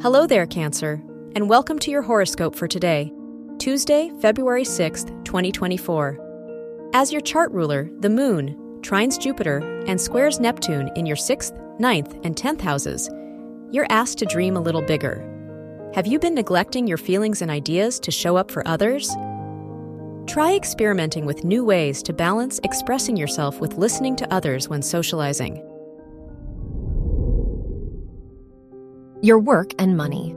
Hello there, Cancer, and welcome to your horoscope for today, Tuesday, February 6th, 2024. As your chart ruler, the Moon trines Jupiter and squares Neptune in your 6th, 9th, and 10th houses, you're asked to dream a little bigger. Have you been neglecting your feelings and ideas to show up for others? Try experimenting with new ways to balance expressing yourself with listening to others when socializing. Your work and money.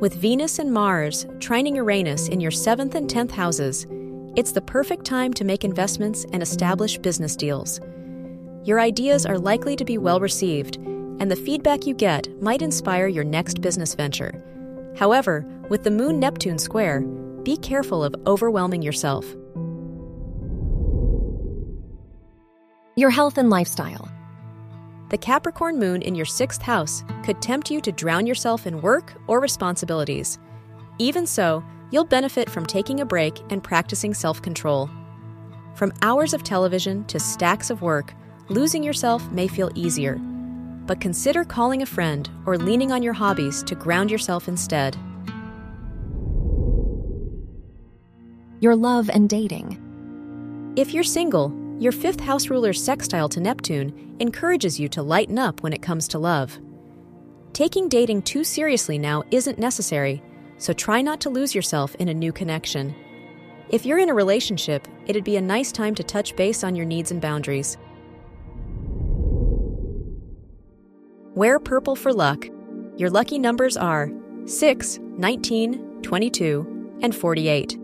With Venus and Mars trining Uranus in your 7th and 10th houses, it's the perfect time to make investments and establish business deals. Your ideas are likely to be well received, and the feedback you get might inspire your next business venture. However, with the Moon Neptune square, be careful of overwhelming yourself. Your health and lifestyle. The Capricorn moon in your sixth house could tempt you to drown yourself in work or responsibilities. Even so, you'll benefit from taking a break and practicing self control. From hours of television to stacks of work, losing yourself may feel easier. But consider calling a friend or leaning on your hobbies to ground yourself instead. Your love and dating. If you're single, your fifth house ruler's sextile to Neptune encourages you to lighten up when it comes to love. Taking dating too seriously now isn't necessary, so try not to lose yourself in a new connection. If you're in a relationship, it'd be a nice time to touch base on your needs and boundaries. Wear purple for luck. Your lucky numbers are 6, 19, 22, and 48.